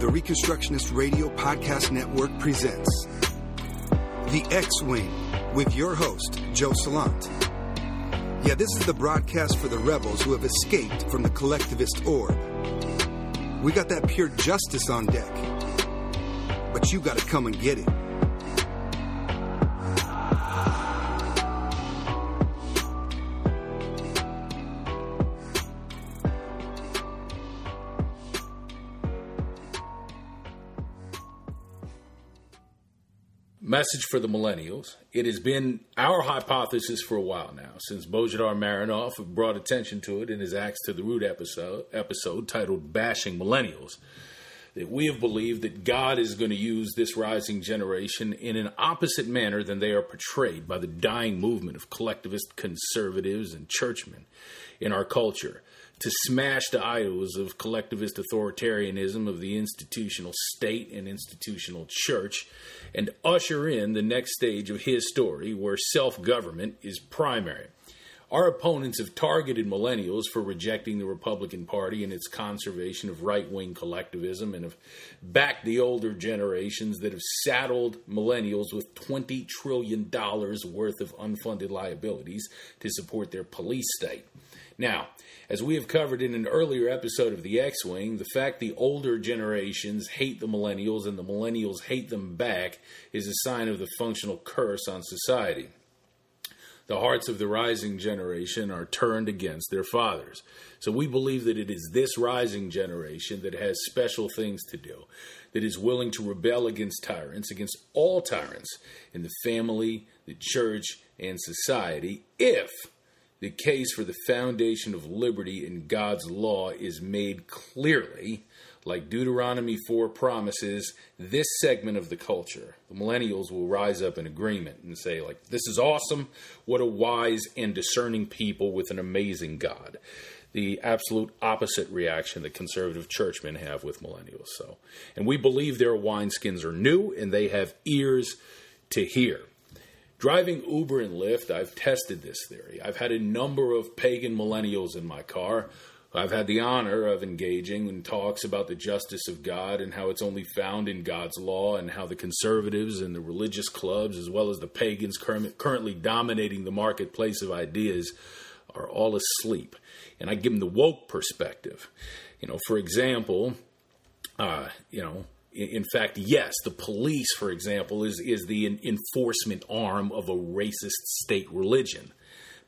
the Reconstructionist Radio Podcast Network presents The X Wing with your host, Joe Salant. Yeah, this is the broadcast for the rebels who have escaped from the collectivist orb. We got that pure justice on deck, but you got to come and get it. Message for the millennials. It has been our hypothesis for a while now, since Bojidar Marinov brought attention to it in his Axe to the Root episode, episode titled Bashing Millennials, that we have believed that God is going to use this rising generation in an opposite manner than they are portrayed by the dying movement of collectivist conservatives and churchmen in our culture to smash the idols of collectivist authoritarianism of the institutional state and institutional church and usher in the next stage of his story where self government is primary. Our opponents have targeted millennials for rejecting the Republican Party and its conservation of right wing collectivism and have backed the older generations that have saddled millennials with $20 trillion worth of unfunded liabilities to support their police state. Now, as we have covered in an earlier episode of the X Wing, the fact the older generations hate the millennials and the millennials hate them back is a sign of the functional curse on society. The hearts of the rising generation are turned against their fathers. So we believe that it is this rising generation that has special things to do, that is willing to rebel against tyrants, against all tyrants in the family, the church, and society, if the case for the foundation of liberty in God's law is made clearly, like Deuteronomy 4 promises, this segment of the culture. The millennials will rise up in agreement and say, like, this is awesome. What a wise and discerning people with an amazing God. The absolute opposite reaction that conservative churchmen have with millennials. So, and we believe their wineskins are new and they have ears to hear. Driving Uber and Lyft, I've tested this theory. I've had a number of pagan millennials in my car. I've had the honor of engaging in talks about the justice of God and how it's only found in God's law, and how the conservatives and the religious clubs, as well as the pagans currently dominating the marketplace of ideas, are all asleep. And I give them the woke perspective. You know, for example, uh, you know, in fact, yes, the police, for example, is, is the enforcement arm of a racist state religion.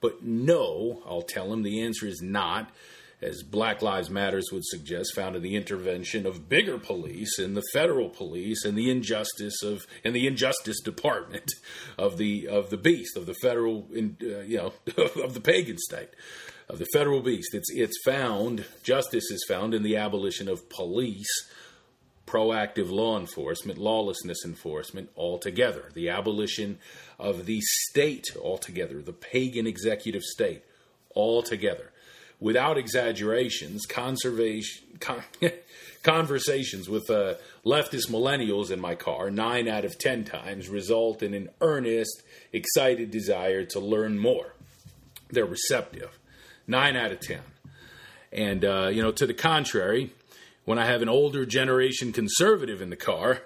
But no, I'll tell him the answer is not, as Black Lives Matters would suggest, found in the intervention of bigger police and the federal police and the injustice of and the injustice department of the of the beast of the federal uh, you know of the pagan state of the federal beast. It's it's found justice is found in the abolition of police proactive law enforcement, lawlessness enforcement altogether, the abolition of the state altogether, the pagan executive state altogether. Without exaggerations, conservation, con- conversations with uh, leftist millennials in my car, nine out of ten times, result in an earnest, excited desire to learn more. They're receptive. Nine out of ten. And, uh, you know, to the contrary, when I have an older generation conservative in the car,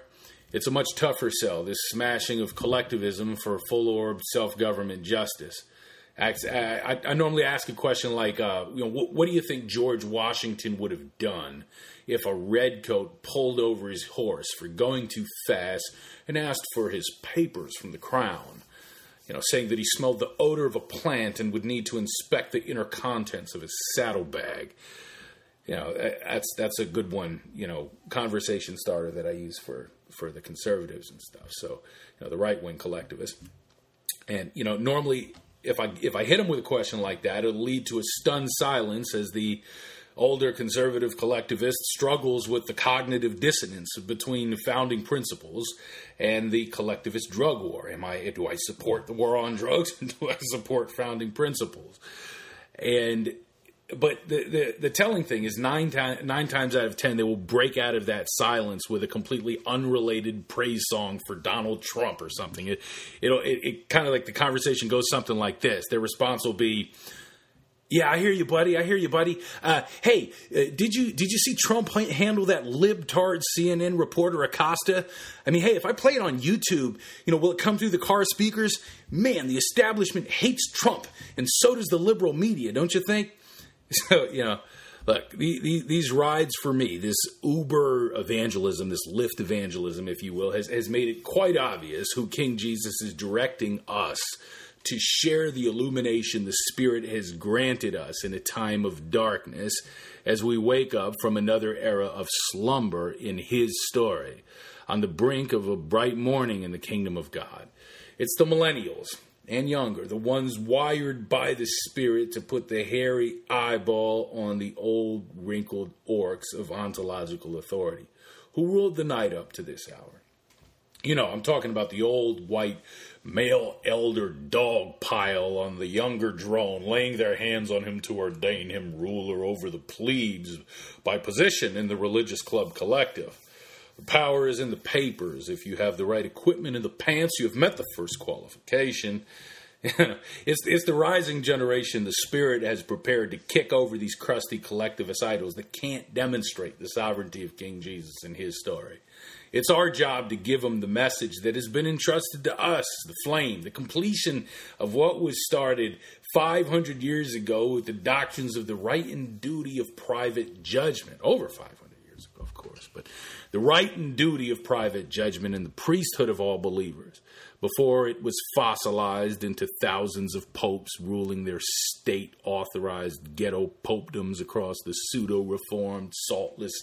it's a much tougher sell. This smashing of collectivism for full orb self government justice. I, I, normally ask a question like, uh, you know, what, what, do you think George Washington would have done if a redcoat pulled over his horse for going too fast and asked for his papers from the crown? You know, saying that he smelled the odor of a plant and would need to inspect the inner contents of his saddlebag you know that's that's a good one you know conversation starter that I use for for the conservatives and stuff. So you know the right wing collectivists, and you know normally if I if I hit them with a question like that, it'll lead to a stunned silence as the older conservative collectivist struggles with the cognitive dissonance between founding principles and the collectivist drug war. Am I do I support the war on drugs? do I support founding principles? And but the, the, the telling thing is nine times nine times out of ten they will break out of that silence with a completely unrelated praise song for Donald Trump or something. It it, it kind of like the conversation goes something like this. Their response will be, Yeah, I hear you, buddy. I hear you, buddy. Uh, hey, uh, did you did you see Trump handle that libtard CNN reporter Acosta? I mean, hey, if I play it on YouTube, you know, will it come through the car speakers? Man, the establishment hates Trump, and so does the liberal media, don't you think? So, you know, look, the, the, these rides for me, this Uber evangelism, this Lyft evangelism, if you will, has, has made it quite obvious who King Jesus is directing us to share the illumination the Spirit has granted us in a time of darkness as we wake up from another era of slumber in His story, on the brink of a bright morning in the kingdom of God. It's the millennials and younger, the ones wired by the Spirit to put the hairy eyeball on the old wrinkled orcs of ontological authority, who ruled the night up to this hour. You know, I'm talking about the old white male elder dog pile on the younger drone, laying their hands on him to ordain him ruler over the plebes by position in the religious club collective. The power is in the papers. If you have the right equipment in the pants, you have met the first qualification. it's, it's the rising generation the Spirit has prepared to kick over these crusty collectivist idols that can't demonstrate the sovereignty of King Jesus and his story. It's our job to give them the message that has been entrusted to us, the flame, the completion of what was started 500 years ago with the doctrines of the right and duty of private judgment, over 500 years ago, of course, but the right and duty of private judgment and the priesthood of all believers before it was fossilized into thousands of popes ruling their state authorized ghetto popedoms across the pseudo reformed, saltless,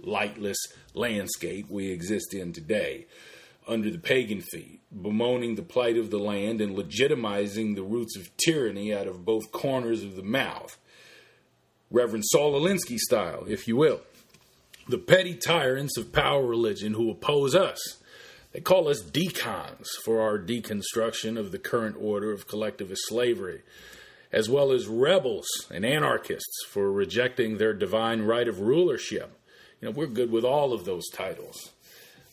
lightless landscape we exist in today under the pagan feet, bemoaning the plight of the land and legitimizing the roots of tyranny out of both corners of the mouth. Reverend Saul Alinsky style, if you will. The petty tyrants of power religion who oppose us. They call us decons for our deconstruction of the current order of collectivist slavery, as well as rebels and anarchists for rejecting their divine right of rulership you know, we're good with all of those titles.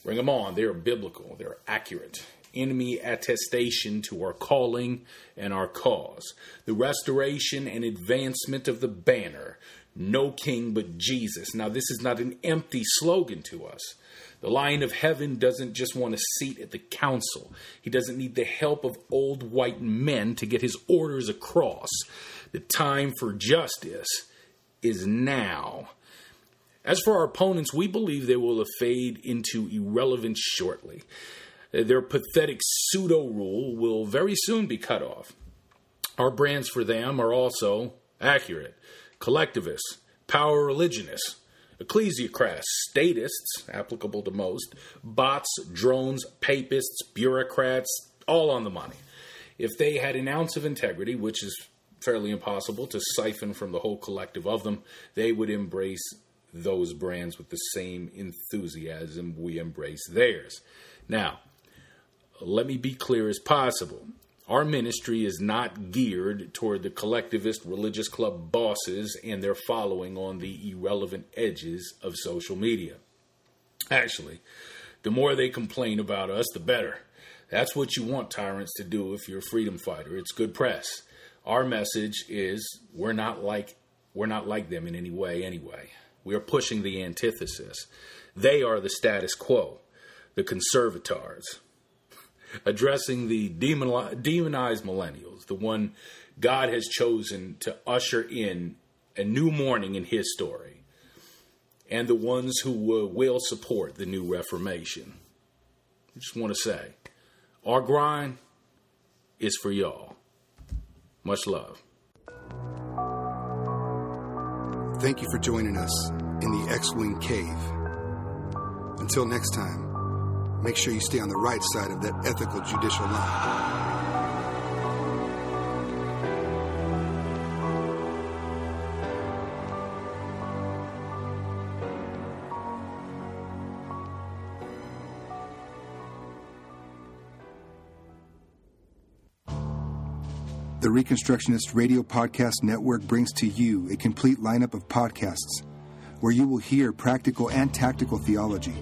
Bring them on. They're biblical, they're accurate. Enemy attestation to our calling and our cause. The restoration and advancement of the banner. No king but Jesus. Now, this is not an empty slogan to us. The Lion of Heaven doesn't just want a seat at the council. He doesn't need the help of old white men to get his orders across. The time for justice is now. As for our opponents, we believe they will fade into irrelevance shortly. Their pathetic pseudo rule will very soon be cut off. Our brands for them are also accurate collectivists, power religionists, ecclesiocrats, statists, applicable to most, bots, drones, papists, bureaucrats, all on the money. If they had an ounce of integrity, which is fairly impossible to siphon from the whole collective of them, they would embrace those brands with the same enthusiasm we embrace theirs. Now, let me be clear as possible. Our ministry is not geared toward the collectivist religious club bosses and their following on the irrelevant edges of social media. Actually, the more they complain about us, the better. That's what you want tyrants to do if you're a freedom fighter. It's good press. Our message is we're not like we're not like them in any way anyway. We are pushing the antithesis. They are the status quo, the conservators, addressing the demonized millennials, the one God has chosen to usher in a new morning in his story, and the ones who will support the new Reformation. I just want to say, our grind is for y'all. Much love. Thank you for joining us in the X Wing Cave. Until next time, make sure you stay on the right side of that ethical judicial line. The Reconstructionist Radio Podcast Network brings to you a complete lineup of podcasts where you will hear practical and tactical theology.